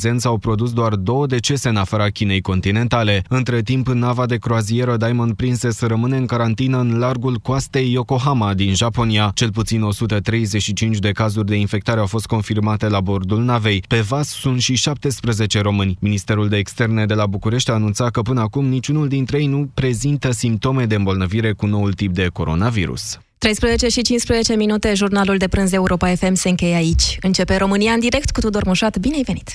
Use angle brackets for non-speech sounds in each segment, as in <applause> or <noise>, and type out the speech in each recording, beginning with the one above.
prezent s-au produs doar două decese în afara Chinei continentale. Între timp, nava de croazieră Diamond Princess rămâne în carantină în largul coastei Yokohama din Japonia. Cel puțin 135 de cazuri de infectare au fost confirmate la bordul navei. Pe vas sunt și 17 români. Ministerul de Externe de la București a anunțat că până acum niciunul dintre ei nu prezintă simptome de îmbolnăvire cu noul tip de coronavirus. 13 și 15 minute, jurnalul de prânz Europa FM se încheie aici. Începe România în direct cu Tudor Mușat. Bine ai venit!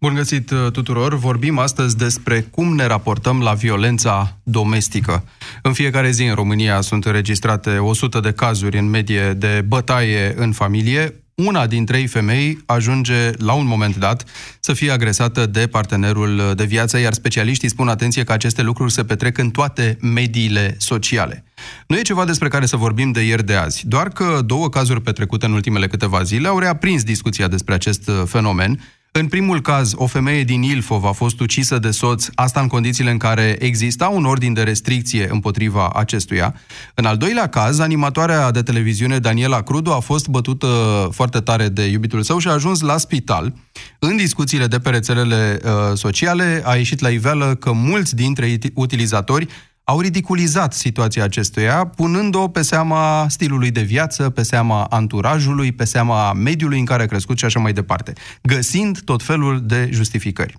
Bun găsit uh, tuturor! Vorbim astăzi despre cum ne raportăm la violența domestică. În fiecare zi în România sunt înregistrate 100 de cazuri în medie de bătaie în familie, una din trei femei ajunge la un moment dat să fie agresată de partenerul de viață, iar specialiștii spun atenție că aceste lucruri se petrec în toate mediile sociale. Nu e ceva despre care să vorbim de ieri de azi, doar că două cazuri petrecute în ultimele câteva zile au reaprins discuția despre acest fenomen în primul caz, o femeie din Ilfov a fost ucisă de soț, asta în condițiile în care exista un ordin de restricție împotriva acestuia. În al doilea caz, animatoarea de televiziune Daniela Crudu a fost bătută foarte tare de iubitul său și a ajuns la spital. În discuțiile de pe rețelele uh, sociale a ieșit la iveală că mulți dintre utilizatori au ridiculizat situația acestuia, punând-o pe seama stilului de viață, pe seama anturajului, pe seama mediului în care a crescut și așa mai departe, găsind tot felul de justificări.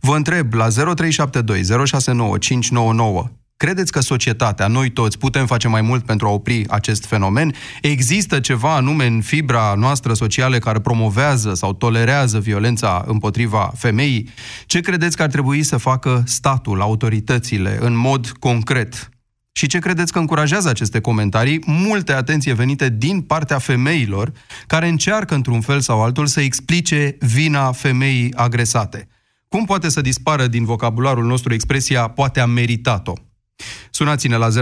Vă întreb la 0372 069 599 Credeți că societatea, noi toți, putem face mai mult pentru a opri acest fenomen? Există ceva anume în fibra noastră socială care promovează sau tolerează violența împotriva femeii? Ce credeți că ar trebui să facă statul, autoritățile, în mod concret? Și ce credeți că încurajează aceste comentarii? Multe atenție venite din partea femeilor care încearcă într-un fel sau altul să explice vina femeii agresate. Cum poate să dispară din vocabularul nostru expresia poate a meritat-o? Sunați-ne la 0372069599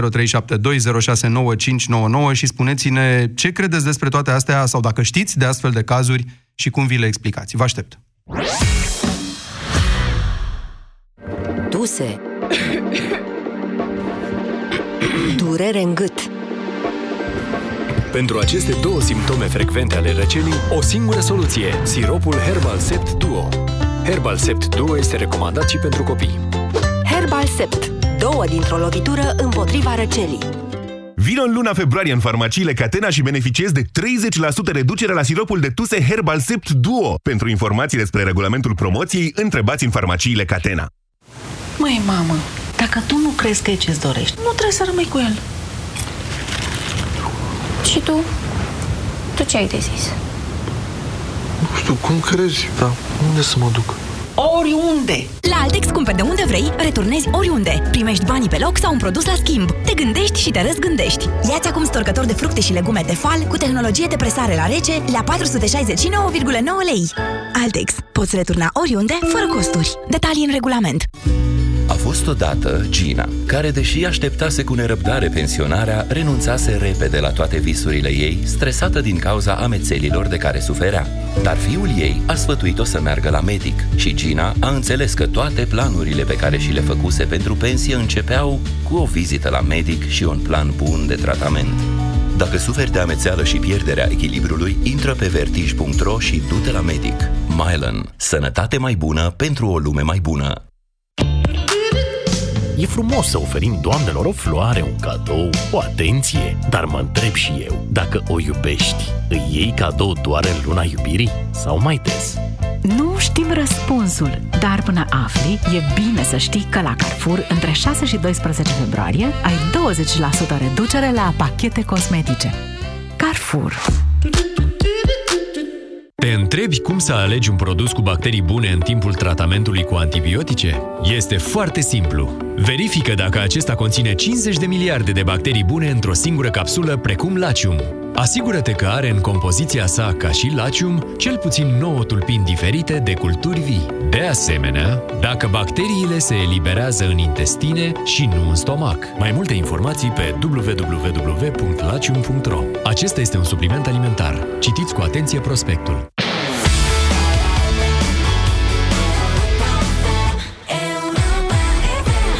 și spuneți-ne ce credeți despre toate astea sau dacă știți de astfel de cazuri și cum vi le explicați. Vă aștept! Duse Durere în gât pentru aceste două simptome frecvente ale răcelii, o singură soluție, siropul Herbal Sept Duo. Herbal Sept Duo este recomandat și pentru copii. Herbal Sept două dintr-o lovitură împotriva răcelii. Vino în luna februarie în farmaciile Catena și beneficiezi de 30% reducere la siropul de tuse Herbal Sept Duo. Pentru informații despre regulamentul promoției, întrebați în farmaciile Catena. Măi, mamă, dacă tu nu crezi că e ce-ți dorești, nu trebuie să rămâi cu el. Și tu? Tu ce ai de zis? Nu știu, cum crezi, dar unde să mă duc? Oriunde! La Altex cumperi de unde vrei, returnezi oriunde. Primești banii pe loc sau un produs la schimb. Te gândești și te răzgândești. Iați acum storcător de fructe și legume de fal cu tehnologie de presare la rece la 469,9 lei. Altex. Poți returna oriunde, fără costuri. Detalii în regulament. A fost odată Gina, care, deși așteptase cu nerăbdare pensionarea, renunțase repede la toate visurile ei, stresată din cauza amețelilor de care suferea. Dar fiul ei a sfătuit-o să meargă la medic și Gina a înțeles că toate planurile pe care și le făcuse pentru pensie începeau cu o vizită la medic și un plan bun de tratament. Dacă suferi de amețeală și pierderea echilibrului, intră pe vertij.ro și du-te la medic. Mylan. Sănătate mai bună pentru o lume mai bună. E frumos să oferim doamnelor o floare, un cadou, o atenție, dar mă întreb și eu, dacă o iubești, îi iei cadou doar în luna iubirii sau mai des? Nu știm răspunsul, dar până afli, e bine să știi că la Carrefour, între 6 și 12 februarie, ai 20% reducere la pachete cosmetice. Carrefour te întrebi cum să alegi un produs cu bacterii bune în timpul tratamentului cu antibiotice? Este foarte simplu. Verifică dacă acesta conține 50 de miliarde de bacterii bune într-o singură capsulă, precum Lacium. Asigură-te că are în compoziția sa, ca și Lacium, cel puțin 9 tulpini diferite de culturi vii. De asemenea, dacă bacteriile se eliberează în intestine și nu în stomac. Mai multe informații pe www.lacium.ro Acesta este un supliment alimentar. Citiți cu atenție prospectul.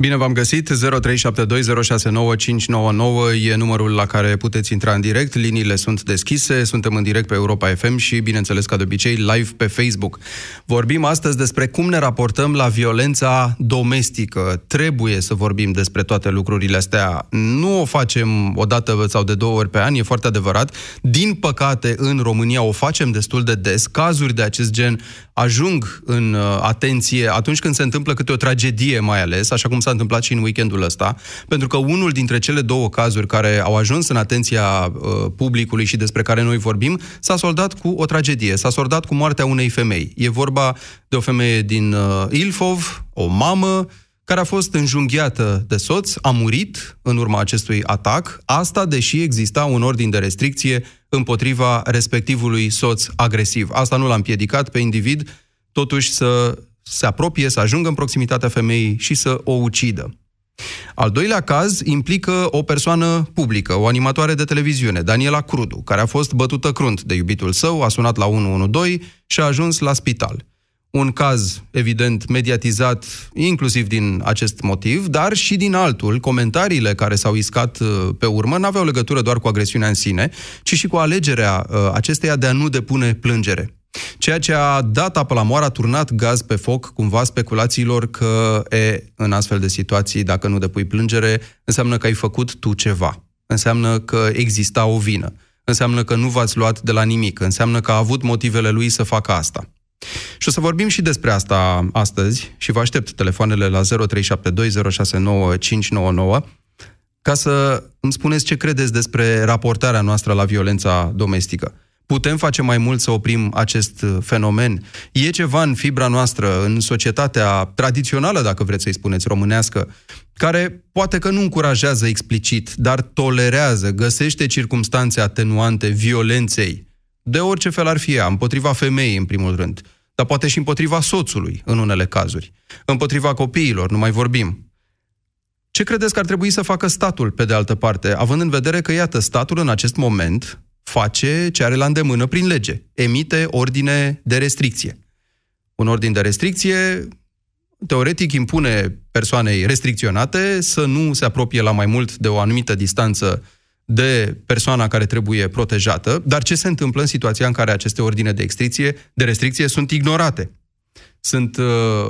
Bine v-am găsit, 0372069599 e numărul la care puteți intra în direct, liniile sunt deschise, suntem în direct pe Europa FM și, bineînțeles, ca de obicei, live pe Facebook. Vorbim astăzi despre cum ne raportăm la violența domestică. Trebuie să vorbim despre toate lucrurile astea. Nu o facem o dată sau de două ori pe an, e foarte adevărat. Din păcate, în România o facem destul de des. Cazuri de acest gen ajung în uh, atenție atunci când se întâmplă câte o tragedie mai ales, așa cum s-a întâmplat și în weekendul ăsta, pentru că unul dintre cele două cazuri care au ajuns în atenția uh, publicului și despre care noi vorbim, s-a soldat cu o tragedie, s-a soldat cu moartea unei femei. E vorba de o femeie din uh, Ilfov, o mamă, care a fost înjunghiată de soț, a murit în urma acestui atac, asta deși exista un ordin de restricție împotriva respectivului soț agresiv. Asta nu l-a împiedicat pe individ totuși să se apropie, să ajungă în proximitatea femeii și să o ucidă. Al doilea caz implică o persoană publică, o animatoare de televiziune, Daniela Crudu, care a fost bătută crunt de iubitul său, a sunat la 112 și a ajuns la spital un caz, evident, mediatizat inclusiv din acest motiv, dar și din altul. Comentariile care s-au iscat uh, pe urmă n-aveau legătură doar cu agresiunea în sine, ci și cu alegerea uh, acesteia de a nu depune plângere. Ceea ce a dat apă la moară, a turnat gaz pe foc, cumva speculațiilor că, e, în astfel de situații, dacă nu depui plângere, înseamnă că ai făcut tu ceva. Înseamnă că exista o vină. Înseamnă că nu v-ați luat de la nimic. Înseamnă că a avut motivele lui să facă asta. Și o să vorbim și despre asta astăzi și vă aștept telefoanele la 0372069599 ca să îmi spuneți ce credeți despre raportarea noastră la violența domestică. Putem face mai mult să oprim acest fenomen? E ceva în fibra noastră, în societatea tradițională, dacă vreți să-i spuneți, românească, care poate că nu încurajează explicit, dar tolerează, găsește circumstanțe atenuante violenței de orice fel ar fi ea, împotriva femeii în primul rând, dar poate și împotriva soțului în unele cazuri, împotriva copiilor, nu mai vorbim. Ce credeți că ar trebui să facă statul, pe de altă parte, având în vedere că, iată, statul în acest moment face ce are la îndemână prin lege, emite ordine de restricție. Un ordin de restricție teoretic impune persoanei restricționate să nu se apropie la mai mult de o anumită distanță de persoana care trebuie protejată, dar ce se întâmplă în situația în care aceste ordine de restricție, de restricție sunt ignorate? Sunt uh,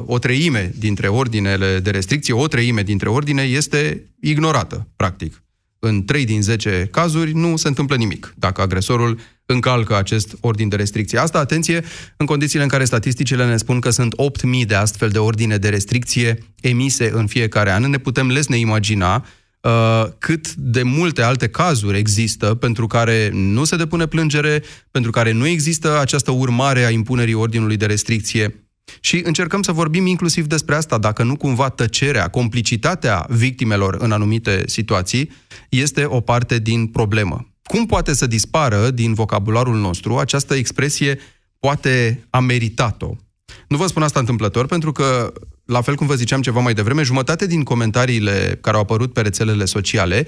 o treime dintre ordinele de restricție, o treime dintre ordine este ignorată, practic. În 3 din 10 cazuri nu se întâmplă nimic dacă agresorul încalcă acest ordin de restricție. Asta, atenție, în condițiile în care statisticile ne spun că sunt 8.000 de astfel de ordine de restricție emise în fiecare an. Ne putem lesne imagina Uh, cât de multe alte cazuri există pentru care nu se depune plângere, pentru care nu există această urmare a impunerii ordinului de restricție. Și încercăm să vorbim inclusiv despre asta, dacă nu cumva tăcerea, complicitatea victimelor în anumite situații este o parte din problemă. Cum poate să dispară din vocabularul nostru această expresie poate a meritat-o? Nu vă spun asta întâmplător, pentru că la fel cum vă ziceam ceva mai devreme, jumătate din comentariile care au apărut pe rețelele sociale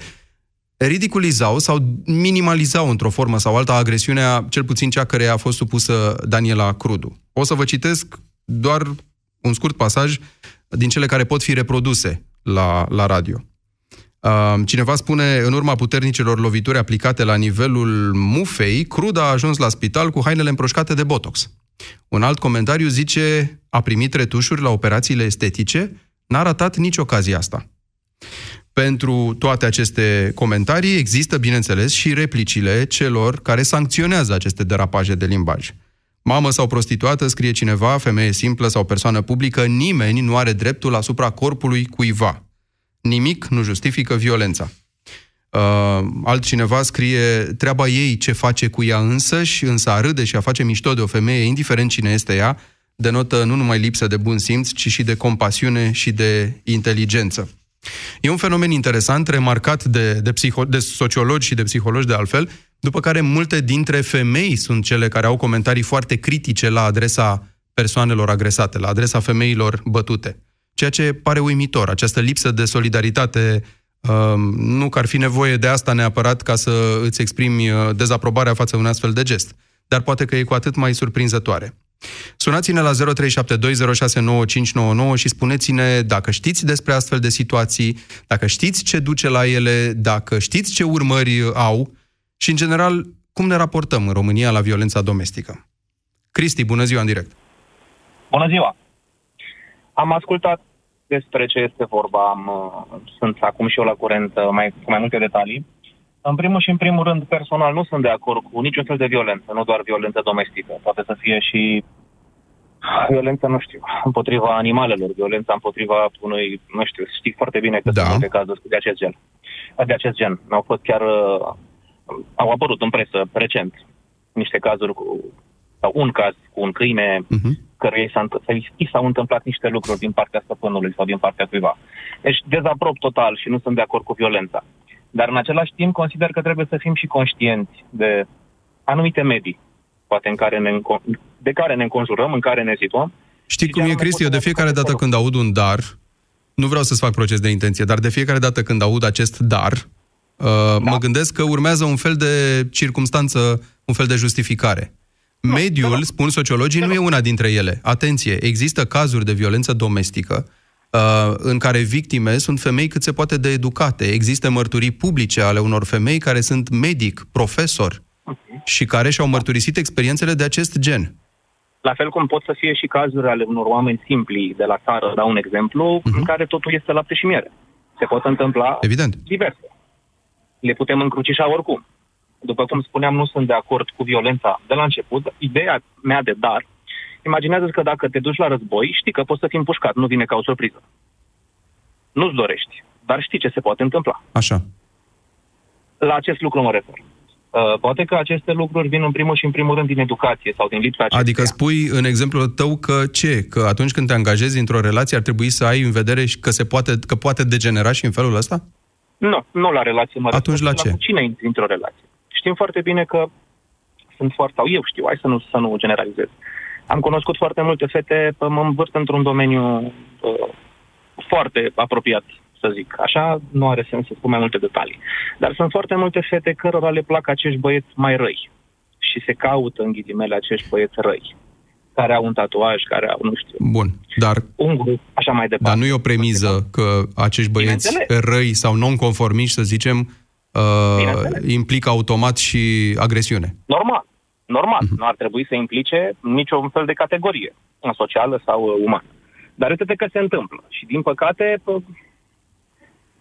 ridiculizau sau minimalizau într-o formă sau alta agresiunea, cel puțin cea care a fost supusă Daniela Crudu. O să vă citesc doar un scurt pasaj din cele care pot fi reproduse la, la radio. Cineva spune, în urma puternicelor lovituri aplicate la nivelul mufei, Cruda a ajuns la spital cu hainele împroșcate de botox. Un alt comentariu zice, a primit retușuri la operațiile estetice, n-a ratat nici ocazia asta. Pentru toate aceste comentarii există, bineînțeles, și replicile celor care sancționează aceste derapaje de limbaj. Mamă sau prostituată, scrie cineva, femeie simplă sau persoană publică, nimeni nu are dreptul asupra corpului cuiva. Nimic nu justifică violența. Uh, altcineva scrie treaba ei ce face cu ea însă și însă a râde și a face mișto de o femeie, indiferent cine este ea, denotă nu numai lipsă de bun simț, ci și de compasiune și de inteligență. E un fenomen interesant, remarcat de, de, psiho- de sociologi și de psihologi de altfel, după care multe dintre femei sunt cele care au comentarii foarte critice la adresa persoanelor agresate, la adresa femeilor bătute. Ceea ce pare uimitor, această lipsă de solidaritate nu că ar fi nevoie de asta neapărat ca să îți exprimi uh, dezaprobarea față de un astfel de gest. dar poate că e cu atât mai surprinzătoare. Sunați-ne la 0372069599 și spuneți-ne dacă știți despre astfel de situații, dacă știți ce duce la ele, dacă știți ce urmări au și, în general, cum ne raportăm în România la violența domestică. Cristi, bună ziua în direct! Bună ziua! Am ascultat despre ce este vorba, am, uh, sunt acum și eu la curent uh, mai, cu mai multe detalii. În primul și în primul rând, personal, nu sunt de acord cu niciun fel de violență, nu doar violență domestică. Poate să fie și violența, nu știu, împotriva animalelor, violența împotriva unui, nu știu, știi foarte bine că da. sunt multe cazuri de acest gen. De acest gen. Au fost chiar, uh, au apărut în presă recent niște cazuri cu, sau un caz cu un câine uh-huh. căruia s-a, s-au întâmplat niște lucruri din partea stăpânului sau din partea cuiva. Deci dezaprob total și nu sunt de acord cu violența. Dar în același timp consider că trebuie să fim și conștienți de anumite medii, poate în care ne înco- de care ne înconjurăm, în care ne situăm. Știi cum e, Cristi? Eu de fiecare dată când aud un dar, nu vreau să-ți fac proces de intenție, dar de fiecare dată când aud acest dar, uh, da. mă gândesc că urmează un fel de circumstanță, un fel de justificare. Mediul, spun sociologii, nu e una dintre ele. Atenție, există cazuri de violență domestică uh, în care victime sunt femei cât se poate de educate. Există mărturii publice ale unor femei care sunt medic, profesor și care și-au mărturisit experiențele de acest gen. La fel cum pot să fie și cazuri ale unor oameni simpli de la țară, dau un exemplu, uh-huh. în care totul este lapte și miere. Se pot întâmpla Evident. diverse. Le putem încrucișa oricum. După cum spuneam, nu sunt de acord cu violența de la început. Ideea mea de dar, imaginează că dacă te duci la război, știi că poți să fii împușcat, nu vine ca o surpriză. Nu-ți dorești, dar știi ce se poate întâmpla. Așa. La acest lucru mă refer. Uh, poate că aceste lucruri vin în primul și în primul rând din educație sau din lipsa acesteia. Adică spui în exemplul tău că ce? Că atunci când te angajezi într-o relație ar trebui să ai în vedere că, se poate, că poate degenera și în felul ăsta? Nu, nu la relație mă Atunci la ce? La cine intri într-o relație? Știm foarte bine că sunt foarte, sau eu știu, hai să nu, să nu generalizez. Am cunoscut foarte multe fete, mă învârt într-un domeniu uh, foarte apropiat să zic. Așa nu are sens să spun mai multe detalii. Dar sunt foarte multe fete cărora le plac acești băieți mai răi. Și se caută, în ghidimele, acești băieți răi care au un tatuaj, care au, nu știu... Bun, dar... Un grup, așa mai departe. Dar nu e o premiză că acești băieți răi sau non-conformiști, să zicem, uh, implică automat și agresiune. Normal, normal. Uh-huh. Nu ar trebui să implice niciun fel de categorie, socială sau uh, umană. Dar uite că se întâmplă. Și din păcate,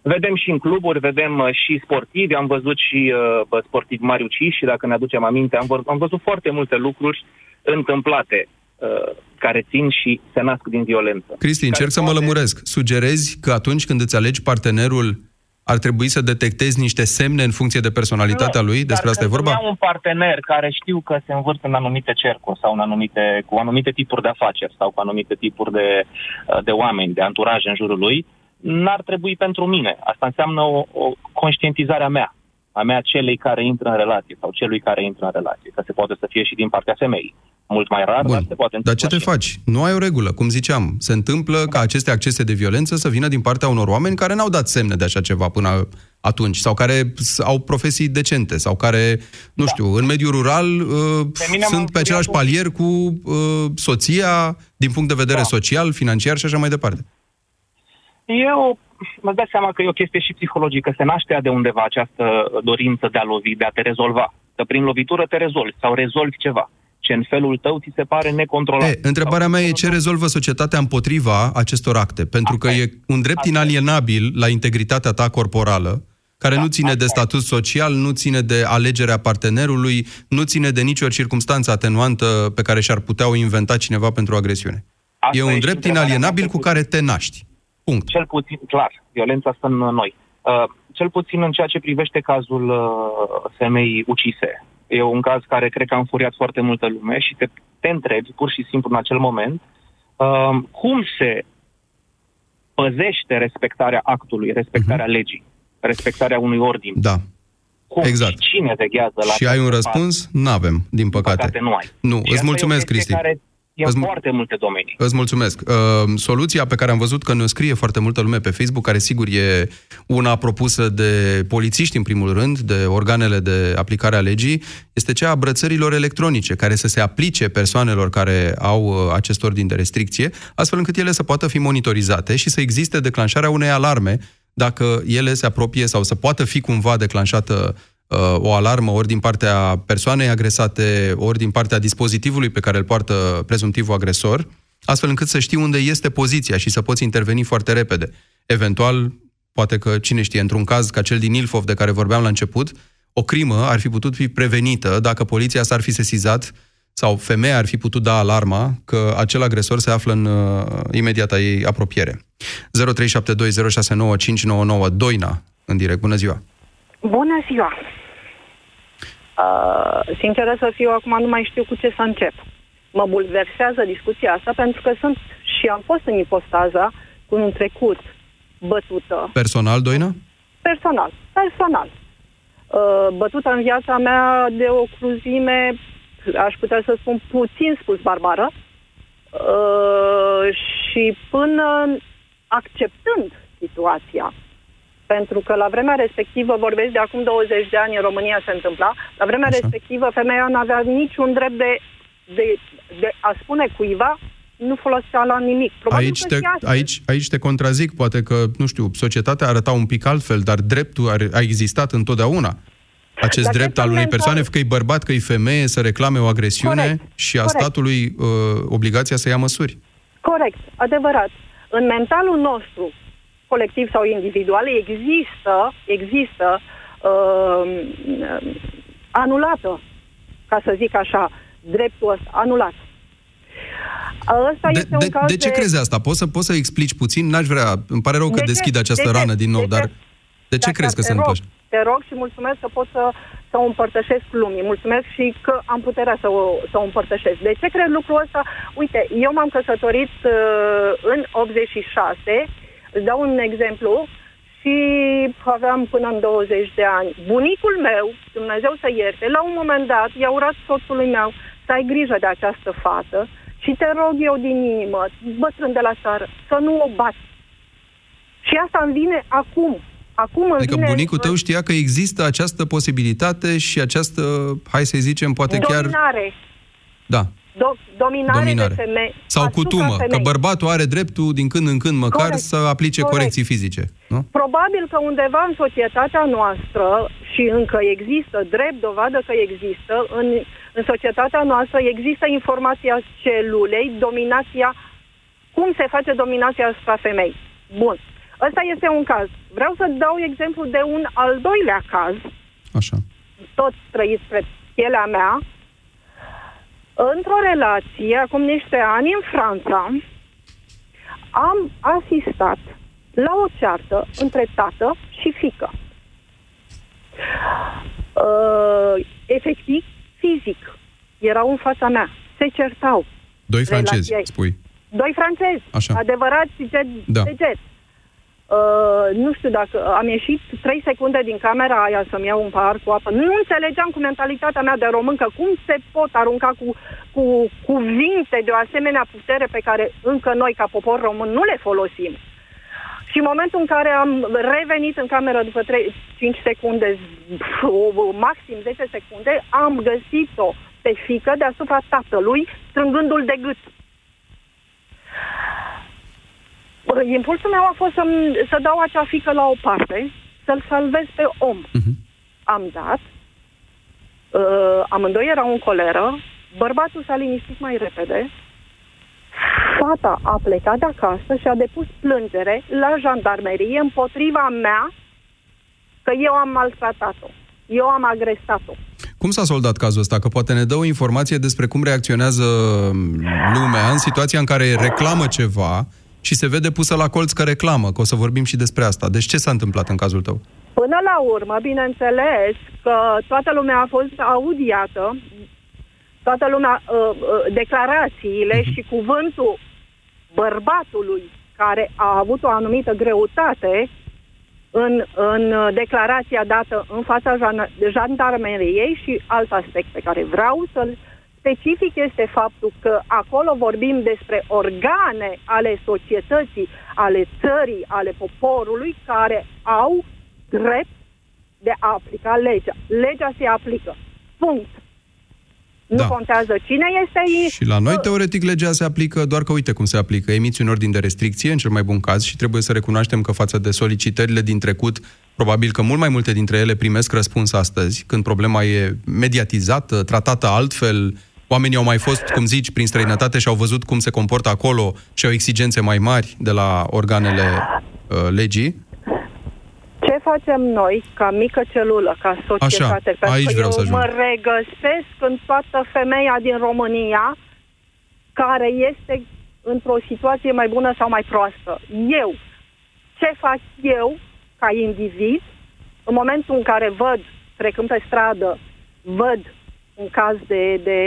Vedem și în cluburi, vedem uh, și sportivi, am văzut și uh, sportivi mari uciși și dacă ne aducem aminte, am, văzut, am văzut foarte multe lucruri întâmplate uh, care țin și se nasc din violență. Cristi, încerc să mă lămuresc. Sugerezi că atunci când îți alegi partenerul, ar trebui să detectezi niște semne în funcție de personalitatea nu, lui? Despre asta e vorba? Am un partener care știu că se învârt în anumite cercuri sau în anumite, cu anumite tipuri de afaceri sau cu anumite tipuri de, uh, de oameni, de anturaj în jurul lui, n-ar trebui pentru mine. Asta înseamnă o, o conștientizare a mea, a mea celei care intră în relație sau celui care intră în relație, că se poate să fie și din partea femeii. Mult mai rar, Bun. dar se poate Dar ce te faci? Nu ai o regulă, cum ziceam. Se întâmplă ca aceste accese de violență să vină din partea unor oameni care n-au dat semne de așa ceva până atunci, sau care au profesii decente, sau care, nu da. știu, în mediul rural uh, sunt pe același palier cu uh, soția, din punct de vedere da. social, financiar și așa mai departe. Eu mă dau seama că e o chestie și psihologică. Se naște de undeva această dorință de a lovi, de a te rezolva. Că prin lovitură te rezolvi sau rezolvi ceva ce în felul tău ți se pare necontrolat. E, întrebarea mea e ce rezolvă societatea împotriva acestor acte, pentru Asta că e un drept inalienabil la integritatea ta corporală, care da, nu ține de statut social, nu ține de alegerea partenerului, nu ține de nicio circunstanță atenuantă pe care și-ar putea o inventa cineva pentru agresiune. Asta e un drept inalienabil cu care te naști. Punct. Cel puțin, clar, violența stă în noi. Uh, cel puțin în ceea ce privește cazul uh, femeii ucise. E un caz care cred că a înfuriat foarte multă lume și te, te întrebi pur și simplu în acel moment uh, cum se păzește respectarea actului, respectarea uh-huh. legii, respectarea unui ordin. Da. Cum exact. și cine veghează la Și ai un răspuns? Nu avem, din păcate. păcate nu ai. Nu, și îți mulțumesc, Cristi. Care în Îți mu- foarte multe domenii. Îți mulțumesc. Uh, soluția pe care am văzut că ne scrie foarte multă lume pe Facebook, care sigur e una propusă de polițiști în primul rând, de organele de aplicare a legii, este cea a brățărilor electronice, care să se aplice persoanelor care au uh, acest ordin de restricție, astfel încât ele să poată fi monitorizate și să existe declanșarea unei alarme dacă ele se apropie sau să poată fi cumva declanșată uh, o alarmă ori din partea persoanei agresate, ori din partea dispozitivului pe care îl poartă prezumtivul agresor, astfel încât să știi unde este poziția și să poți interveni foarte repede. Eventual, poate că, cine știe, într-un caz ca cel din Ilfov de care vorbeam la început, o crimă ar fi putut fi prevenită dacă poliția s-ar fi sesizat sau femeia ar fi putut da alarma că acel agresor se află în uh, imediata ei apropiere. 0372069599 Doina, în direct. Bună ziua! Bună ziua! Uh, sinceră să fiu, acum nu mai știu cu ce să încep. Mă bulversează discuția asta pentru că sunt și am fost în ipostaza cu un trecut bătută. Personal, Doina? Personal, personal. Uh, bătută în viața mea de o cruzime, aș putea să spun puțin spus barbară, uh, și până acceptând situația, pentru că la vremea respectivă, vorbesc de acum 20 de ani, în România se întâmpla, la vremea Așa. respectivă femeia nu avea niciun drept de, de, de a spune cuiva nu folosea la nimic. Probabil Aici că te, și astăzi. aici, aici te contrazic, poate că, nu știu, societatea arăta un pic altfel, dar dreptul ar, a existat întotdeauna. Acest Dar drept cred al că unei mental- persoane, că e bărbat, că e femeie, să reclame o agresiune Corect, și a corect. statului uh, obligația să ia măsuri. Corect, adevărat. În mentalul nostru, colectiv sau individual, există, există uh, anulată, ca să zic așa, dreptul ăsta, anulat. Ăsta De, este de, un caz de ce crezi asta? Poți să, poți să explici puțin? N-aș vrea, îmi pare rău că De ce? deschid această De ce? rană din nou, De ce? dar de ce Dacă crezi că te se întâmplă rog, așa? Te rog și mulțumesc că pot să, să o împărtășesc lumii. Mulțumesc și că am puterea să o, să o împărtășesc. De ce cred lucrul ăsta? Uite, eu m-am căsătorit uh, în 86, îți dau un exemplu, și aveam până în 20 de ani. Bunicul meu, Dumnezeu să ierte, la un moment dat i-a urat soțului meu să ai grijă de această fată și te rog eu din inimă, bătrân de la țară, să nu o bați. Și asta îmi vine acum. Acum îmi Adică vine... bunicul tău știa că există această posibilitate și această, hai să zicem, poate chiar... Dominare. Da, Do- dominare, Dominare. de femei. sau asupra cutumă, că femei. bărbatul are dreptul din când în când măcar Corect. să aplice Corect. corecții fizice. Nu? Probabil că undeva în societatea noastră, și încă există, drept dovadă că există, în, în societatea noastră există informația celulei, dominația, cum se face dominația asupra femei. Bun. Ăsta este un caz. Vreau să dau exemplu de un al doilea caz, Așa. tot trăit spre pielea mea, într-o relație, acum niște ani, în Franța, am asistat la o ceartă între tată și fică. Uh, efectiv, fizic. Erau în fața mea. Se certau. Doi francezi, Relația ei. spui. Doi francezi. Așa. Adevărați jet, Da. de jet. Uh, nu știu dacă am ieșit 3 secunde din camera aia să-mi iau un pahar cu apă. Nu înțelegeam cu mentalitatea mea de româncă cum se pot arunca cu, cu cuvinte de o asemenea putere pe care încă noi, ca popor român, nu le folosim. Și în momentul în care am revenit în cameră după 3, 5 secunde, pf, o- maxim 10 secunde, am găsit-o pe fică deasupra tatălui, strângându-l de gât. Bă, Impulsul meu a fost să, să dau acea fică la o parte, să-l salvez pe om. Am dat, uh, amândoi erau în coleră, bărbatul s-a liniștit mai repede, fata a plecat de acasă și a depus plângere la jandarmerie împotriva mea că eu am maltratat-o, eu am agresat-o. Cum s-a soldat cazul ăsta? Că poate ne dă o informație despre cum reacționează lumea în situația în care reclamă ceva și se vede pusă la colț că reclamă, că o să vorbim și despre asta. Deci ce s-a întâmplat în cazul tău? Până la urmă, bineînțeles că toată lumea a fost audiată, toată lumea, uh, uh, declarațiile și cuvântul bărbatului care a avut o anumită greutate în, în uh, declarația dată în fața jan- jandarmeriei și alt aspect pe care vreau să-l specific este faptul că acolo vorbim despre organe ale societății, ale țării, ale poporului, care au drept de a aplica legea. Legea se aplică. Punct. Nu Da. contează cine este aici. Și la noi, teoretic, legea se aplică, doar că uite cum se aplică. Emiți un ordin de restricție, în cel mai bun caz, și trebuie să recunoaștem că față de solicitările din trecut, probabil că mult mai multe dintre ele primesc răspuns astăzi, când problema e mediatizată, tratată altfel, oamenii au mai fost, cum zici, prin străinătate și au văzut cum se comportă acolo și au exigențe mai mari de la organele uh, legii. Ce facem noi, ca mică celulă, ca societate? Așa, Pentru aici că vreau eu să ajung. mă regăsesc în toată femeia din România care este într-o situație mai bună sau mai proastă. Eu, ce fac eu, ca individ, în momentul în care văd, trecând pe stradă, văd un caz de, de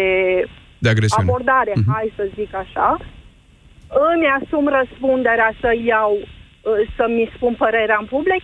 De agresiune. abordare, Mhm. hai să zic așa, îmi asum răspunderea să iau, uh, să-mi spun părerea în public.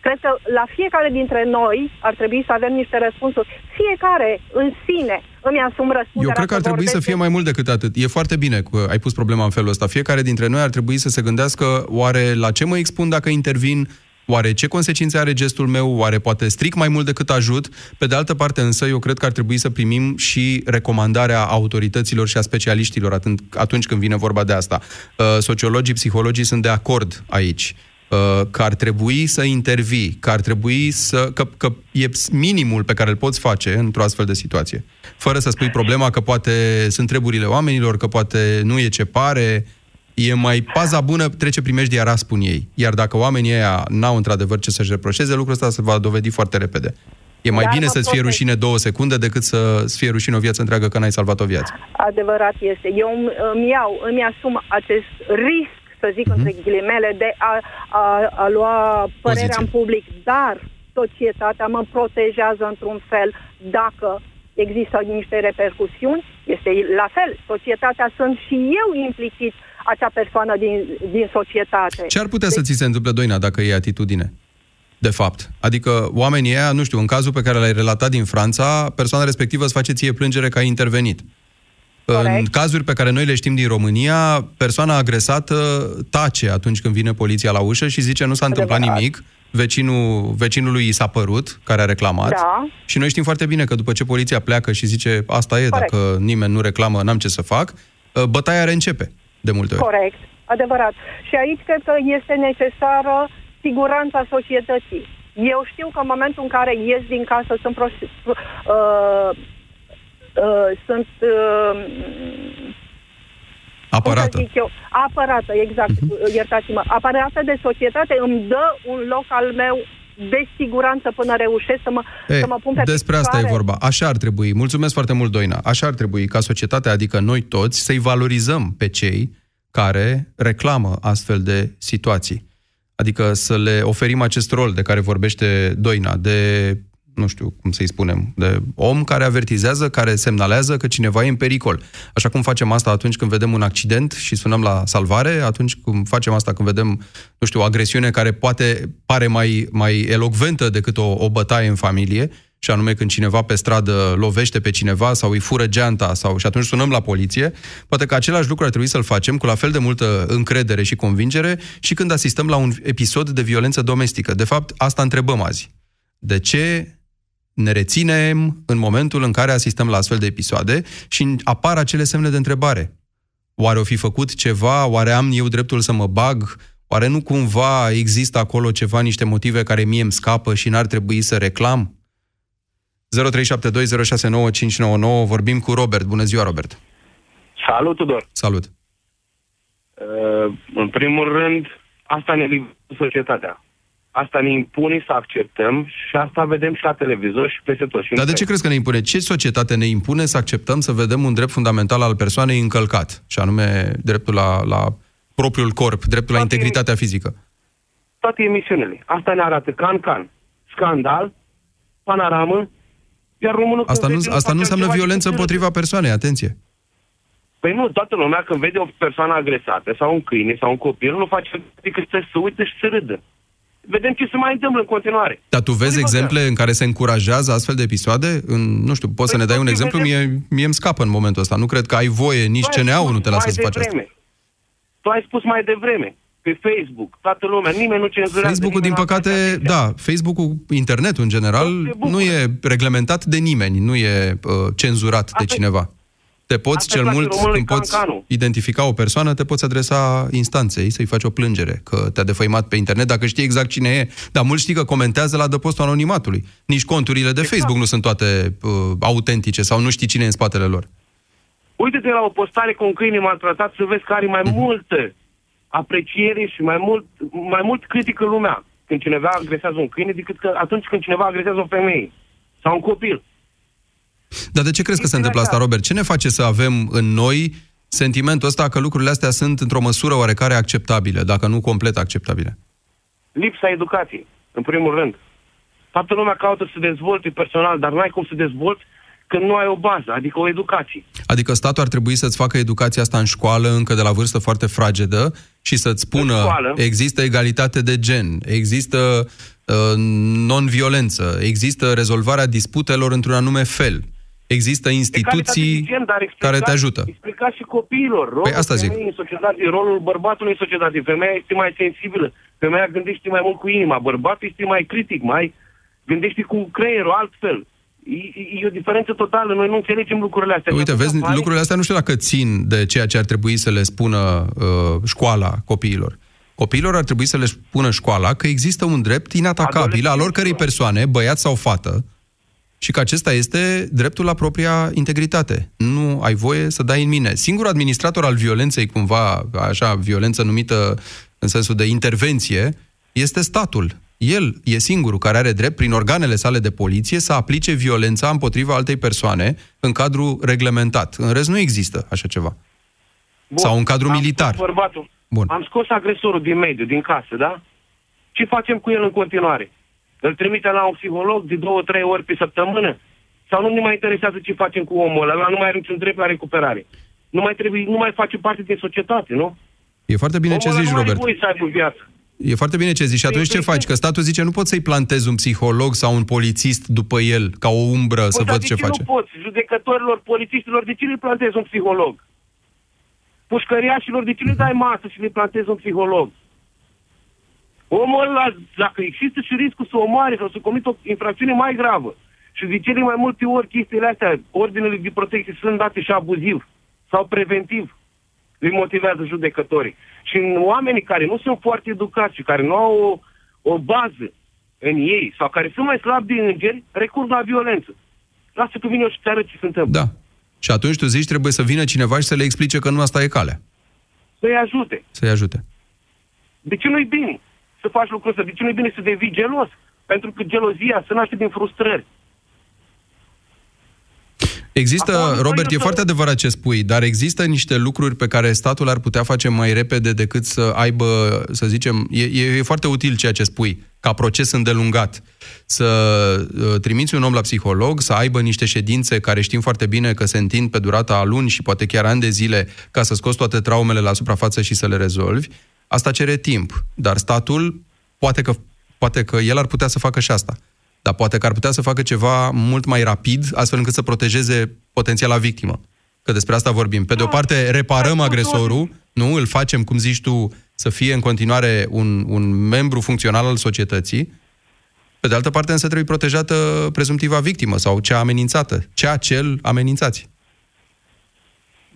Cred că la fiecare dintre noi ar trebui să avem niște răspunsuri. Fiecare în sine îmi asum răspunderea. Eu cred că ar trebui să vorbesc fie mai mult decât atât. E foarte bine că ai pus problema în felul ăsta. Fiecare dintre noi ar trebui să se gândească oare la ce mă expun dacă intervin, oare ce consecințe are gestul meu, oare poate stric mai mult decât ajut. Pe de altă parte însă, eu cred că ar trebui să primim și recomandarea autorităților și a specialiștilor atunci, atunci când vine vorba de asta. Uh, Sociologii, psihologii sunt de acord aici uh, că ar trebui să intervii, că ar trebui să... Că, că e minimul pe care îl poți face într-o astfel de situație. Fără să spui problema că poate sunt treburile oamenilor, că poate nu e ce pare, e mai paza bună trece primești iar spun ei. Iar dacă oamenii ăia n-au într-adevăr ce să-și reproșeze, lucrul ăsta se va dovedi foarte repede. E mai Dar bine mă să-ți fie protej- rușine două secunde decât să-ți fie rușine o viață întreagă că n-ai salvat o viață. Adevărat este. Eu îmi, îmi iau, îmi asum acest risc, să zic Mhm. între ghilimele, de a, a, a lua părerea Poziție. în public, dar societatea mă protejează într-un fel dacă există niște repercusiuni, este la fel. Societatea sunt și eu implicit acea persoană din, din societate. Ce ar putea să ți se întâmple, Doina, dacă e atitudine? De fapt. Adică oamenii ăia, nu știu, în cazul pe care l-ai relatat din Franța, persoana respectivă îți face ție plângere că ai intervenit. În cazuri pe care noi le știm din România, persoana agresată tace atunci când vine poliția la ușă și zice nu s-a întâmplat Adevărat. nimic, vecinul, vecinului i s-a părut, care a reclamat. Da. Și noi știm foarte bine că după ce poliția pleacă și zice asta e, Corect. dacă nimeni nu reclamă, n-am ce să fac, bătaia reîncepe de multe ori. Corect, adevărat. Și aici cred că este necesară siguranța societății. Eu știu că în momentul în care ies din casă sunt prost, uh, uh, sunt uh, Apărată. cum să zic eu, apărată, exact, uh-huh. iertați-mă, apărată de societate îmi dă un loc al meu de siguranță până reușesc să mă, E, să mă pun pe despre asta e picioare. vorba. Așa ar trebui. Mulțumesc foarte mult, Doina. Așa ar trebui ca societatea, adică noi toți, să-i valorizăm pe cei care reclamă astfel de situații. Adică să le oferim acest rol de care vorbește Doina, de, nu știu cum să-i spunem, de om care avertizează, care semnalează că cineva e în pericol. Așa cum facem asta atunci când vedem un accident și sunăm la salvare, atunci cum facem asta când vedem, nu știu, o agresiune care poate pare mai, mai elocventă decât o, o bătaie în familie, și anume când cineva pe stradă lovește pe cineva sau îi fură geanta sau și atunci sunăm la poliție, poate că același lucru ar trebui să-l facem cu la fel de multă încredere și convingere și când asistăm la un episod de violență domestică. De fapt, asta întrebăm azi. De ce ne reținem în momentul în care asistăm la astfel de episoade și apar acele semne de întrebare. Oare o fi făcut ceva? Oare am eu dreptul să mă bag? Oare nu cumva există acolo ceva, niște motive care mie îmi scapă și n-ar trebui să reclam? 0372069599 Vorbim cu Robert. Bună ziua, Robert. Salut, Tudor! Salut. Uh, în primul rând, asta ne livrează societatea. Asta ne impune să acceptăm și asta vedem și la televizor și peste tot. Și în Dar de site. ce crezi că ne impune? Ce societate ne impune să acceptăm să vedem un drept fundamental al persoanei încălcat? Și anume dreptul la, la propriul corp, dreptul la integritatea fizică. Toate emisiunile. Asta ne arată can, can. Scandal, panoramă, iar românul... Asta când nu, vede asta nu face înseamnă altceva violență decât să împotriva persoanei, atenție. Păi nu, toată lumea când vede o persoană agresată sau un câine sau un copil nu face decât să se uite și să râdă. Vedem ce se mai întâmplă în continuare. Dar tu vezi Uite-vă exemple în care se încurajează astfel de episoade? În, nu știu, poți să Păi ne dai un tot exemplu? vedem- Mie, mie îmi scapă în momentul ăsta. Nu cred că ai voie, nici Tu ai CNA-ul spus nu te lasă mai să faci asta. devreme. Tu ai spus mai devreme, pe Facebook, toată lumea, nimeni nu cenzurează. Facebook-ul, din nimeni nu păcate, da, Facebook-ul, internetul în general, nu e reglementat de nimeni, nu e uh, cenzurat de cineva. Te poți, asta cel place mult, românului când poți cancanul. identifica o persoană, te poți adresa instanței, să-i faci o plângere, că te-a defăimat pe internet, dacă știi exact cine e. Dar mulți știi că comentează la dăpostul anonimatului. Nici conturile de Exact. Facebook nu sunt toate uh, autentice sau nu știi cine e în spatele lor. Uite-te la o postare cu un câine maltratat să vezi că are Mhm. mai multă apreciere și mai mult, mai mult critică lumea când cineva agresează un câine decât că atunci când cineva agresează o femeie sau un copil. Dar de ce crezi că se întâmplă asta, Robert? Ce ne face să avem în noi sentimentul ăsta că lucrurile astea sunt într-o măsură oarecare acceptabile, dacă nu complet acceptabile? Lipsa educației, în primul rând. Toată lumea caută să se dezvolte personal, dar n-ai cum să dezvolți când nu ai o bază, adică o educație. Adică statul ar trebui să-ți facă educația asta în școală încă de la vârstă foarte fragedă și să-ți spună școală. există egalitate de gen, există uh, non-violență, există rezolvarea disputelor într-un anume fel, există instituții Egalitate de gen, dar explica- care te ajută. Explica și copiilor. Rolul Păi asta zic. femeii în societate, rolul bărbatului în societate. Femeia este mai sensibilă. Femeia gândește mai mult cu inima. Bărbatul este mai critic, mai gândește cu creierul altfel. E, e- e o diferență totală. Noi nu înțelegem lucrurile astea. Uite, vezi, lucrurile astea nu știu dacă țin de ceea ce ar trebui să le spună uh, școala copiilor. Copiilor ar trebui să le spună școala că există un drept inatacabil al oricărei persoane, băiat sau fată, și că acesta este dreptul la propria integritate. Nu ai voie să dai în mine. Singurul administrator al violenței, cumva, așa, violență numită în sensul de intervenție, este statul. El e singurul care are drept, prin organele sale de poliție, să aplice violența împotriva altei persoane în cadru reglementat. În rest nu există așa ceva. Bun, Sau în cadru am militar. Scos bărbatul. Bun. Am scos agresorul din mediu, din casă, da? Ce facem cu el în continuare? Îl trimitem la un psiholog de două, trei ori pe săptămână? Sau nu ne mai interesează ce facem cu omul ăla? Ăla nu mai are niciun drept la recuperare. Nu mai, trebuie, nu mai face parte din societate, nu? E foarte bine ce Omul ăla zici, nu are Robert. voie să aibă viață. E foarte bine ce zici. Și atunci ce faci? Că statul zice, nu poți să-i plantezi un psiholog sau un polițist după el, ca o umbră, să Bă, dar văd de ce ce face. nu poți? Judecătorilor, polițiștilor, de ce le plantezi un psiholog? Pușcăriașilor, de ce le dai masă și le plantezi un psiholog? Omul ăla, dacă există și riscul să omoare sau să comită o infracțiune mai gravă, și de cele mai multe ori chestiile astea, ordinele de protecție sunt date și abuziv sau preventiv, îi motivează judecătorii. Și oamenii care nu sunt foarte educați și care nu au o, o bază în ei sau care sunt mai slabi de îngeri, recurg la violență. Lasă că vine eu și ți arăt ce se întâmplă. Da. Și atunci tu zici trebuie să vină cineva și să le explice că nu asta e calea. Să-i ajute. Să-i ajute. De ce nu-i bine să faci lucrul ăsta? De ce nu-i bine să devii gelos? Pentru că gelozia se naște din frustrări. Există, Acum, Robert, noi e nu foarte adevărat ce spui, dar există niște lucruri pe care statul ar putea face mai repede decât să aibă, să zicem, e, e, e foarte util ceea ce spui, ca proces îndelungat. Să uh, trimiți un om la psiholog, să aibă niște ședințe care știm foarte bine că se întind pe durata a luni și poate chiar ani de zile ca să scoți toate traumele la suprafață și să le rezolvi. Asta cere timp, dar statul poate că, poate că el ar putea să facă și asta. Dar poate că ar putea să facă ceva mult mai rapid, astfel încât să protejeze potențiala victimă. Că despre asta vorbim. Pe de o parte, reparăm agresorul, nu, îl facem, cum zici tu, să fie în continuare un, un membru funcțional al societății. Pe de altă parte, însă trebuie protejată prezumtiva victimă sau cea amenințată, cea cel amenințați.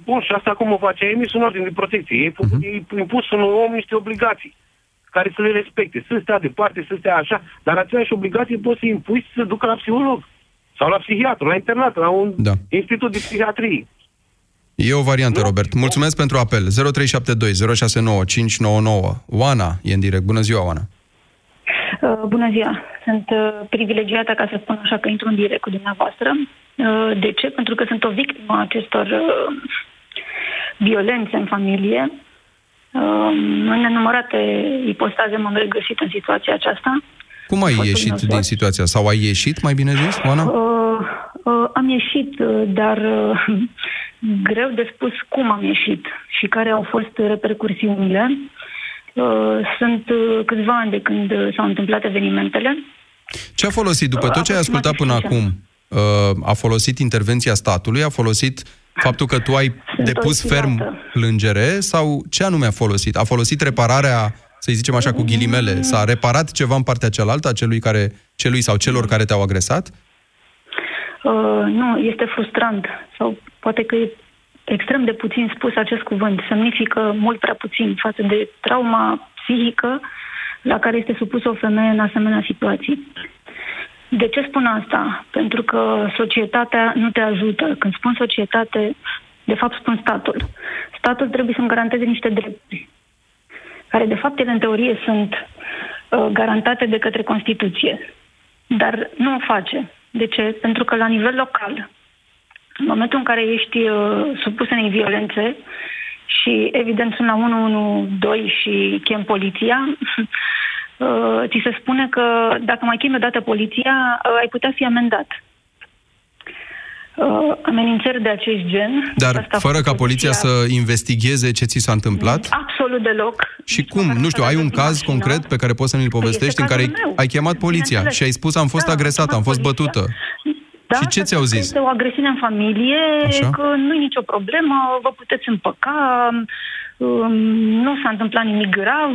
Bun, și asta cum o face? A emis un ordin de protecție. E, uh-huh. e impus un om niște obligații care să le respecte. Să stea departe, să stea așa, dar aceleași obligații poți să impui să se ducă la psiholog sau la psihiatru, la internat, la un da. institut de psihiatrie. E o variantă, nu? Robert. Mulțumesc pentru apel. 0372 069 599. Oana e în direct. Bună ziua, Oana. Uh, bună ziua! Sunt uh, privilegiată, ca să spun așa, că intru în direct cu dumneavoastră. Uh, de ce? Pentru că sunt o victimă a acestor uh, violențe în familie. Uh, în nenumărate ipostaze m-am regăsit în situația aceasta. Cum ai Fostul ieșit meu din soț. situația? Sau ai ieșit, mai bine zis, Oana? Uh, uh, am ieșit, uh, dar uh, <laughs> greu de spus cum am ieșit și care au fost repercursiunile. Uh, sunt uh, câțiva ani de când uh, s-au întâmplat evenimentele. Ce a folosit, după tot ce ai ascultat până acum, uh, a folosit intervenția statului, a folosit faptul că tu ai Sunt depus oscilată. ferm plângere sau ce anume a folosit? A folosit repararea, să zicem așa, cu ghilimele? S-a reparat ceva în partea cealaltă a celui, care, celui sau celor care te-au agresat? Uh, nu, este frustrant sau poate că e extrem de puțin spus acest cuvânt. Semnifică mult prea puțin față de trauma psihică la care este supusă o femeie în asemenea situații. De ce spun asta? Pentru că societatea nu te ajută. Când spun societate, de fapt spun statul. Statul trebuie să-mi garanteze niște drepturi, care de fapt ele în teorie sunt uh, garantate de către Constituție. Dar nu o face. De ce? Pentru că la nivel local, în momentul în care ești uh, supus unei violențe și evident sunt la 112 și chem poliția, <laughs> uh, ți se spune că dacă mai chemi odată poliția, uh, ai putea fi amendat. Uh, amenințări de acest gen. Dar Asta a fără fost ca poliția să investigheze ce ți s-a întâmplat? Absolut deloc. Și cum? Nu știu, ai un caz concret pe care poți să mi-l povestești în care ai, cazul meu. ai chemat poliția Bineînțeles. și ai spus am fost Da, agresată, am am fost chemat bătută. Da, Și ce să ți-au spun că zis? Este o agresiune în familie, Așa. că nu e nicio problemă, vă puteți împăca, um, nu s-a întâmplat nimic grav,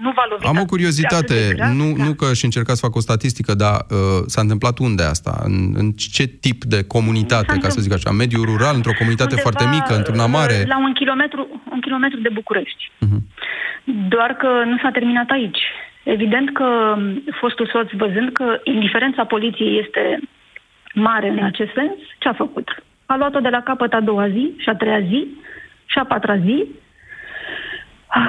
nu v-a lovit Am o atât curiozitate, de grav. nu, nu că și încercați să fac o statistică, dar uh, s-a întâmplat unde asta? În, în ce tip de comunitate, S-a ca să zic așa? Mediul rural, într-o comunitate Undeva, foarte mică, într-una mare? La un kilometru, un kilometru de București. Mhm. Doar că nu s-a terminat aici. Evident că fostul soț, văzând că indiferența poliției este mare în acest sens, ce a făcut? A luat-o de la capăt a doua zi, și a treia zi, și a patra zi.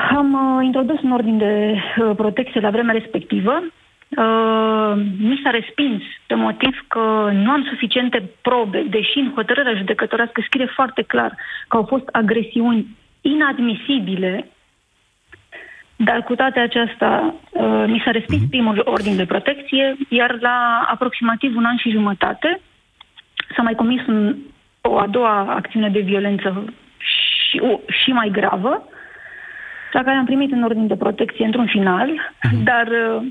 Am uh, introdus un ordin de uh, protecție la vremea respectivă. Uh, mi s-a respins pe motiv că nu am suficiente probe, deși în hotărârea judecătorească scrie foarte clar că au fost agresiuni inadmisibile dar cu toate acestea, uh, mi s-a respins primul ordin de protecție, iar la aproximativ un an și jumătate s-a mai comis un, o a doua acțiune de violență și, o, și mai gravă, la care am primit un ordin de protecție într-un final, dar uh,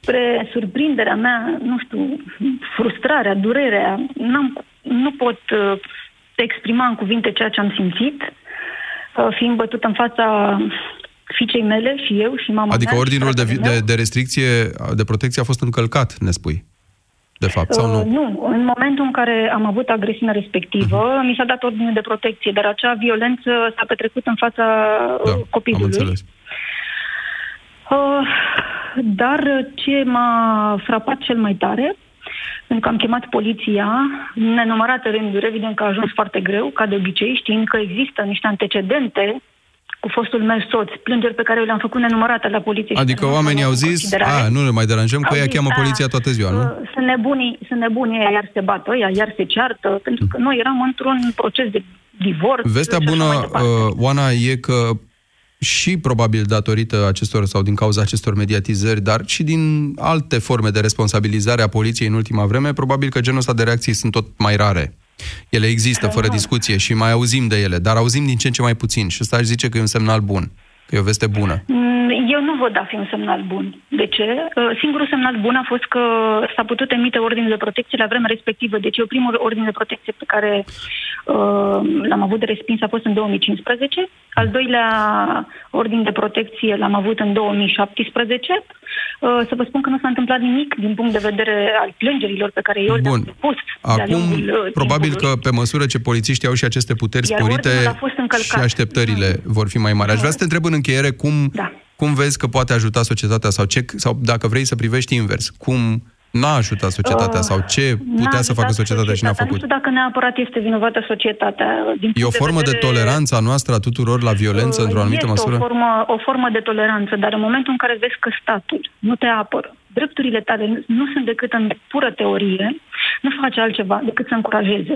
spre surprinderea mea, nu știu, frustrarea, durerea, n-am, nu pot uh, exprima în cuvinte ceea ce am simțit, uh, fiind bătută în fața fiicei mele și eu și mama Adică mea și ordinul de, fratele de, meu. de restricție, de protecție a fost încălcat, ne spui. De fapt, sau Uh, nu? nu, în momentul în care am avut agresiunea respectivă, Mhm. mi s-a dat ordine de protecție, dar acea violență s-a petrecut în fața Da, uh, am copilului. înțeles. Uh, dar ce m-a frapat cel mai tare, pentru că am chemat poliția, în nenumărate rânduri, evident că a ajuns foarte greu, ca de obicei, știind că există niște antecedente cu fostul meu soț, plângeri pe care eu le-am făcut nenumărate la poliție. și Adică care nu oamenii luat au în zis, considerare. a, nu le mai deranjăm, că Au ea zis, cheamă "A, poliția toată ziua, nu? uh, Sunt nebunii, sunt nebunii, ăia, iar se bat ăia, iar se ceartă, pentru că noi eram într-un proces de divorț. Vestea și așa bună, mai departe. uh, Oana, e că și probabil datorită acestor sau din cauza acestor mediatizări, dar și din alte forme de responsabilizare a poliției în ultima vreme, probabil că genul ăsta de reacții sunt tot mai rare. Ele există, fără discuție, și mai auzim de ele, dar auzim din ce în ce mai puțin. Și ăsta aș zice că e un semnal bun, că e o veste bună. Mm, Eu nu văd a fi un semnal bun. De ce? Uh, Singurul semnal bun a fost că s-a putut emite ordine de protecție la vremea respectivă. Deci eu primul ordin de protecție pe care uh, l-am avut de respins a fost în 2015. Al doilea ordin de protecție l-am avut în 2017. Uh, să vă spun că nu s-a întâmplat nimic din punct de vedere al plângerilor pe care eu le-am depus. de-a Acum, lungul, uh, probabil timpului. că pe măsură ce polițiștii au și aceste puteri Iar sporite ordinul a fost încălcat. și așteptările vor fi mai mari. Aș vrea să te întreb în încheiere cum, Da. cum vezi că poate ajuta societatea sau, ce, sau dacă vrei să privești invers, cum n-a ajutat societatea Uh, sau ce putea N-a să facă ajutat societatea și n-a Nu făcut? știu dacă neapărat este vinovată societatea. Din E o punct de formă de vedere- toleranță a noastră a tuturor la violență într-o anumită este măsură? O formă, o formă de toleranță, dar în momentul în care vezi că statul nu te apără, drepturile tale nu sunt decât în pură teorie, nu face altceva decât să încurajeze.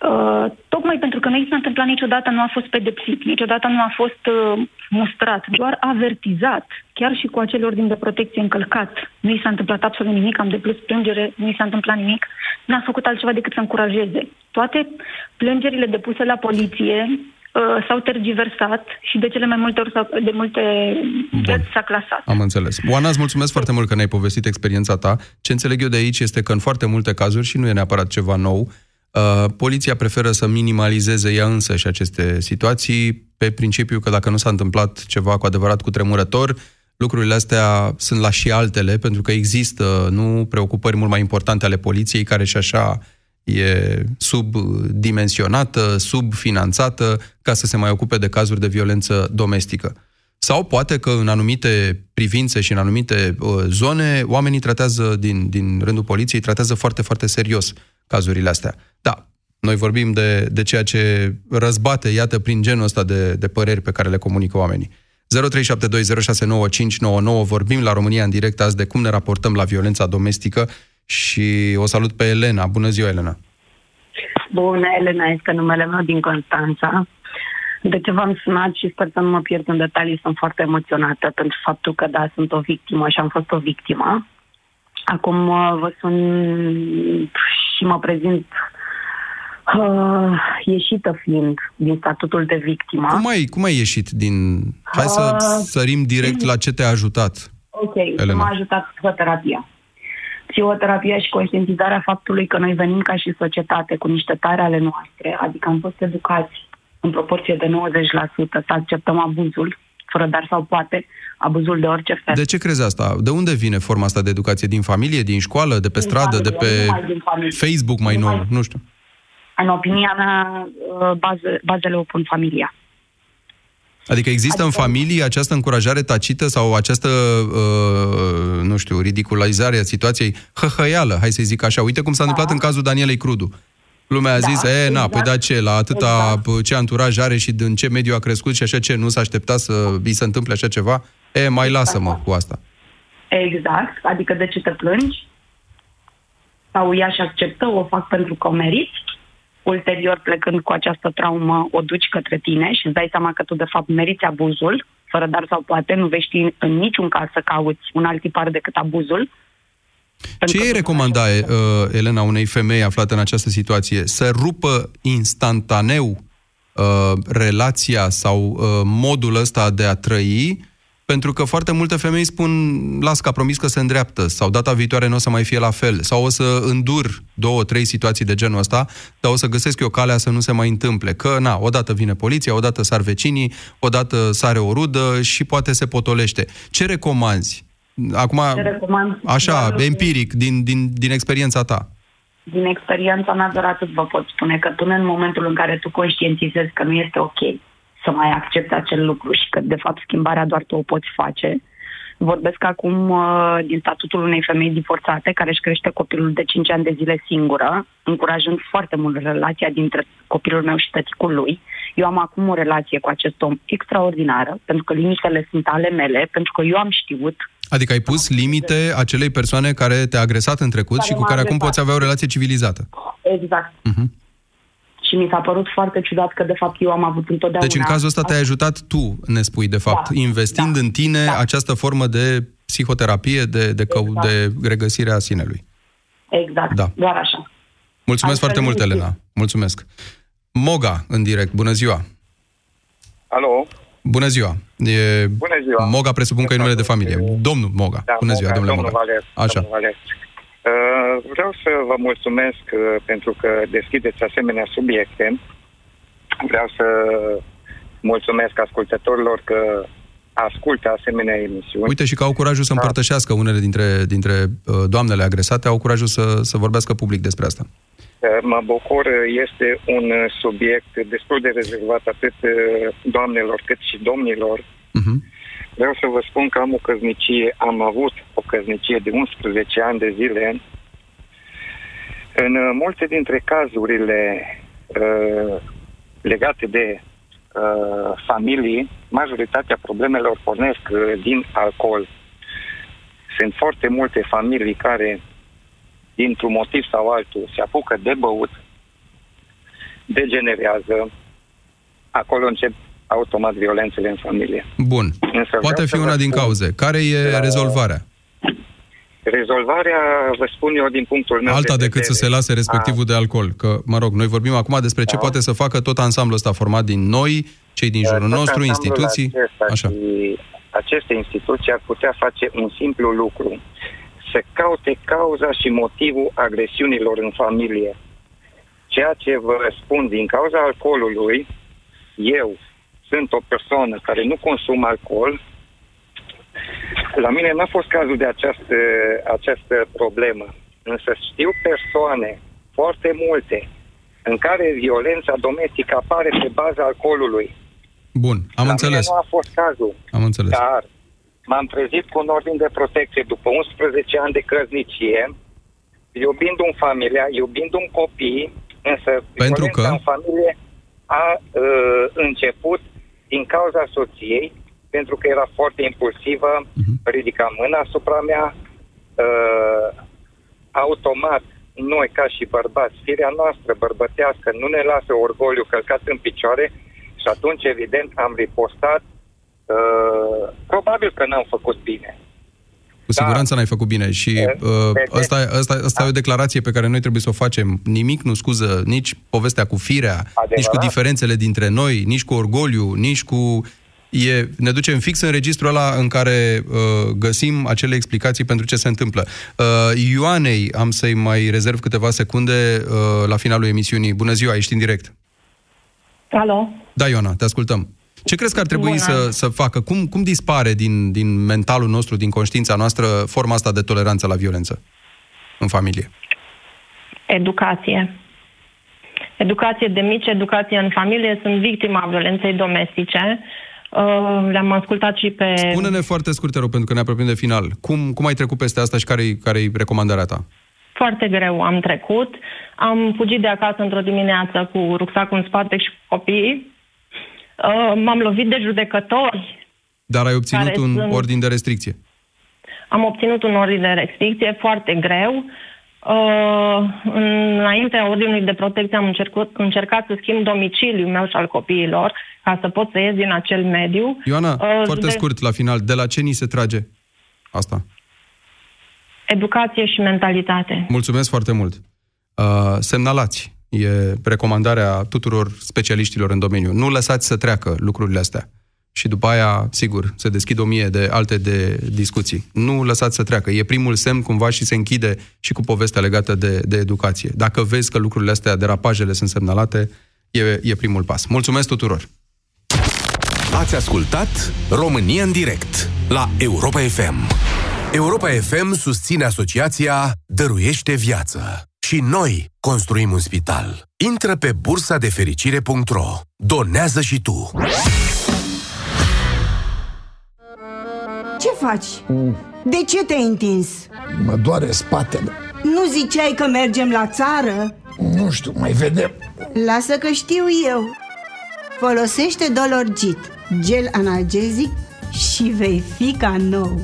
Uh, tocmai pentru că nu i s-a întâmplat niciodată, nu a fost pedepsit, niciodată nu a fost uh, mustrat, doar avertizat, chiar și cu acel ordin de protecție încălcat. Nu i s-a întâmplat absolut nimic, am deplus plângere, nu i s-a întâmplat nimic, n-a făcut altceva decât să încurajeze. Toate plângerile depuse la poliție uh, s-au tergiversat și de cele mai multe ori s-a, de multe dăți s-a clasat. Am înțeles. Oana, îți mulțumesc foarte mult că ne-ai povestit experiența ta. Ce înțeleg eu de aici este că în foarte multe cazuri, și nu e neapărat ceva nou, uh, poliția preferă să minimalizeze ea însă și aceste situații pe principiu că dacă nu s-a întâmplat ceva cu adevărat cu tremurător, lucrurile astea sunt la și altele, pentru că există nu preocupări mult mai importante ale poliției, care și așa e subdimensionată, subfinanțată, ca să se mai ocupe de cazuri de violență domestică. Sau poate că în anumite privințe și în anumite uh, zone, oamenii tratează, din, din rândul poliției, tratează foarte, foarte serios cazurile astea. Da, noi vorbim de, de ceea ce răzbate, iată, prin genul ăsta de, de păreri pe care le comunică oamenii. 0372069599 vorbim la România în direct azi de cum ne raportăm la violența domestică și o salut pe Elena. Bună ziua, Elena! Bună, Elena, este numele meu din Constanța. De ce v-am sunat și sper să nu mă pierd în detalii, sunt foarte emoționată pentru faptul că, da, sunt o victimă și am fost o victimă. Acum uh, vă sun și mă prezint uh, ieșită fiind din statutul de victimă. Cum ai, cum ai ieșit din... Hai să uh, sărim direct la ce te-a ajutat. Ok, Elena. m-a ajutat psihoterapia psihoterapia și conștientizarea faptului că noi venim ca și societate cu niște tare ale noastre, adică am fost educați în proporție de 90% să acceptăm abuzul, fără dar sau poate, abuzul de orice fel. De ce crezi asta? De unde vine forma asta de educație? Din familie, din școală, de pe din stradă, familie, de pe Facebook mai nou? Mai... Nu știu. În opinia mea, uh, bază, bazele o pun familia. Adică există adică... în familie această încurajare tacită sau această, uh, nu știu, ridiculizare a situației hăhăială, hai să zic așa. Uite cum s-a da. întâmplat în cazul Danielei Crudu. Lumea a zis, da, e, na, exact. păi da ce, la atâta exact. ce anturaj are și în ce mediu a crescut și așa ce, nu s-a așteptat să îi se întâmple așa ceva? E, mai exact. lasă-mă cu asta. Exact, adică de ce te plângi? Sau ea și acceptă, o fac pentru că o meriți? Ulterior plecând cu această traumă, o duci către tine și îți dai seama că tu de fapt meriți abuzul, fără dar sau poate, nu vei ști în niciun caz să cauți un alt tipar decât abuzul. Ce îi recomanda, uh, Elena, unei femei aflate în această situație? Să rupă instantaneu uh, relația sau uh, modul ăsta de a trăi pentru că foarte multe femei spun, las ca promis că se îndreaptă, sau data viitoare nu o să mai fie la fel, sau o să îndur două, trei situații de genul ăsta, dar o să găsesc eu calea să nu se mai întâmple. Că, na, odată vine poliția, odată sar vecinii, odată sare o rudă și poate se potolește. Ce recomanzi? Acum, Ce recomand, așa, empiric, din, din, din experiența ta. Din experiența mea, doar atât vă pot spune, că până în momentul în care tu conștientizezi că nu este ok, să mai accepte acel lucru și că, de fapt, schimbarea doar tu o poți face. Vorbesc acum uh, din statutul unei femei divorțate care își crește copilul de 5 ani de zile singură, încurajând foarte mult relația dintre copilul meu și tăticul lui. Eu am acum o relație cu acest om extraordinară, pentru că limitele sunt ale mele, pentru că eu am știut Adică ai pus limite acelei persoane care te-a agresat în trecut care și cu care agresat. acum poți avea o relație civilizată. Exact. Uh-huh și mi s-a părut foarte ciudat că, de fapt, eu am avut întotdeauna... Deci, în cazul ăsta te-ai ajutat tu, ne spui, de fapt, da, investind da, în tine da. această formă de psihoterapie, de, de, cău, exact. de regăsire a sinelui. Exact, da. doar așa. Mulțumesc foarte mult, Elena. Mulțumesc. Moga, în direct. Bună ziua! Alo! Bună ziua! E... Bună ziua! Moga presupun că e numele de familie. Domnul Moga. Da, Bună ziua, Moga, domnule domnul Moga. Valer, Așa. Domnul Valer. Uh, vreau să vă mulțumesc uh, pentru că deschideți asemenea subiecte. Vreau să mulțumesc ascultătorilor că ascultă asemenea emisiuni. Uite și că au curajul să da. împărtășească unele dintre, dintre uh, doamnele agresate, au curajul să, să vorbească public despre asta. Mă bucur, este un subiect destul de rezervat atât doamnelor cât și domnilor. Uh-huh. Vreau să vă spun că am o căznicie, am avut o căznicie de 11 ani de zile. În uh, multe dintre cazurile uh, legate de uh, familii, majoritatea problemelor pornesc uh, din alcool. Sunt foarte multe familii care, dintr-un motiv sau altul, se apucă de băut, degenerează, acolo încep automat violențele în familie. Bun. Însă Poate fi una din cauze. Care e uh, rezolvarea? Rezolvarea, vă spun eu, din punctul meu Alta de decât vedere, să se lase respectivul de alcool. Că, mă rog, noi vorbim acum despre ce Da. poate să facă tot ansamblul ăsta format din noi, cei din jurul tot nostru, ansamblul instituții. Acesta Așa. Și aceste instituții ar putea face un simplu lucru. Să caute cauza și motivul agresiunilor în familie. Ceea ce vă spun din cauza alcoolului, eu sunt o persoană care nu consum alcool, la mine n-a fost cazul de această, această problemă. Însă știu persoane, foarte multe, în care violența domestică apare pe baza alcoolului. Bun, am la înțeles. Mine nu a fost cazul. Am înțeles. Dar m-am trezit cu un ordin de protecție după 11 ani de căsnicie, iubind un familia, iubind un copii, însă Pentru violența că? în familie a uh, început din cauza soției, pentru că era foarte impulsivă, Mhm. ridica mâna asupra mea, uh, automat, noi ca și bărbați, firea noastră bărbătească nu ne lasă orgoliu călcat în picioare și atunci, evident, am ripostat. Uh, probabil că n-am făcut bine. Cu siguranță n-ai făcut bine și uh, asta, asta, asta e o declarație pe care noi trebuie să o facem. Nimic nu scuză nici povestea cu firea, nici cu diferențele dintre noi, nici cu orgoliu, nici cu... E, ne ducem fix în registrul ăla în care uh, găsim acele explicații pentru ce se întâmplă. Uh, Ioanei, am să-i mai rezerv câteva secunde uh, la finalul emisiunii. Bună ziua, ești în direct. Alo? Da, Ioana, te ascultăm. Ce crezi că ar trebui Bună. să, să facă? Cum, cum dispare din, din mentalul nostru, din conștiința noastră, forma asta de toleranță la violență în familie? Educație. Educație de mici, educație în familie. Sunt victima violenței domestice. Uh, Le-am ascultat și pe... Spune-ne foarte scurt, te rog, pentru că ne apropiem de final. Cum, cum ai trecut peste asta și care-i, care-i recomandarea ta? Foarte greu am trecut. Am fugit de acasă într-o dimineață cu rucsacul în spate și cu copiii. Uh, M-am lovit de judecători. Dar ai obținut Care un sunt- ordin de restricție. Am obținut un ordin de restricție foarte greu. Uh, înainte ordinului de protecție am încercat, încercat să schimb domiciliul meu și al copiilor ca să pot să ies din acel mediu. Ioana, Uh, foarte de- scurt, la final, de la ce ni se trage asta? Educație și mentalitate. Mulțumesc foarte mult. Uh, semnalați. E recomandarea tuturor specialiștilor în domeniu. Nu lăsați să treacă lucrurile astea. Și după aia, sigur, se deschid o mie de alte de discuții. Nu lăsați să treacă. E primul semn cumva și se închide și cu povestea legată de, de educație. Dacă vezi că lucrurile astea, derapajele sunt semnalate, e, e primul pas. Mulțumesc tuturor! Ați ascultat România în direct la Europa FM. Europa FM susține asociația Dăruiește Viață. Și noi construim un spital. Intră pe bursa de fericire.ro. Donează și tu. Ce faci? De ce te-ai întins? Mă doare spatele. Nu ziceai că mergem la țară? Nu știu, mai vedem. Lasă că știu eu. Folosește Dolorgit, gel analgezic și vei fi ca nou.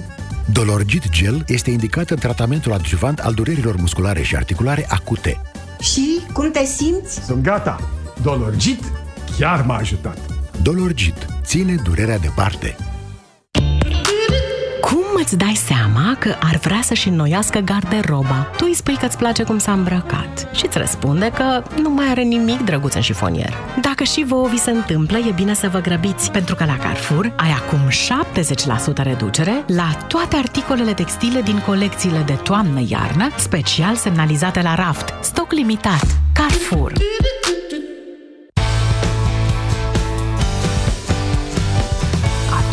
Dolorgit Gel este indicat în tratamentul adjuvant al durerilor musculare și articulare acute. Și cum te simți? Sunt gata. Dolorgit chiar m-a ajutat. Dolorgit ține durerea departe. Cum îți dai seama că ar vrea să-și înnoiască garderoba? Tu îi spui că îți place cum s-a îmbrăcat și îți răspunde că nu mai are nimic drăguț în șifonier. Dacă și vouă vi se întâmplă, e bine să vă grăbiți, pentru că la Carrefour ai acum 70% reducere la toate articolele textile din colecțiile de toamnă-iarnă, special semnalizate la raft. Stoc limitat. Carrefour.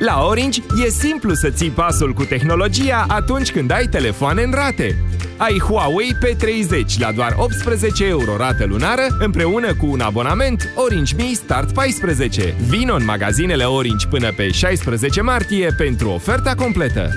La Orange e simplu să ții pasul cu tehnologia atunci când ai telefoane în rate. Ai Huawei P30 la doar 18 euro rată lunară împreună cu un abonament Orange Me Start 14. Vino în magazinele Orange până pe 16 martie pentru oferta completă.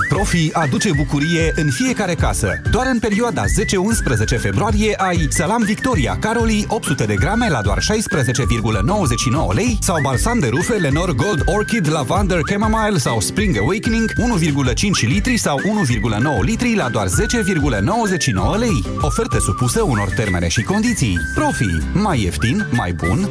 Profi aduce bucurie în fiecare casă. Doar în perioada 10-11 februarie ai Salam Victoria Caroli 800 de grame la doar 16,99 lei sau balsam de rufe Lenor Gold Orchid Lavender Chamomile sau Spring Awakening 1,5 litri sau 1,9 litri la doar 10,99 lei. Oferte supusă unor termene și condiții. Profi. Mai ieftin, mai bun,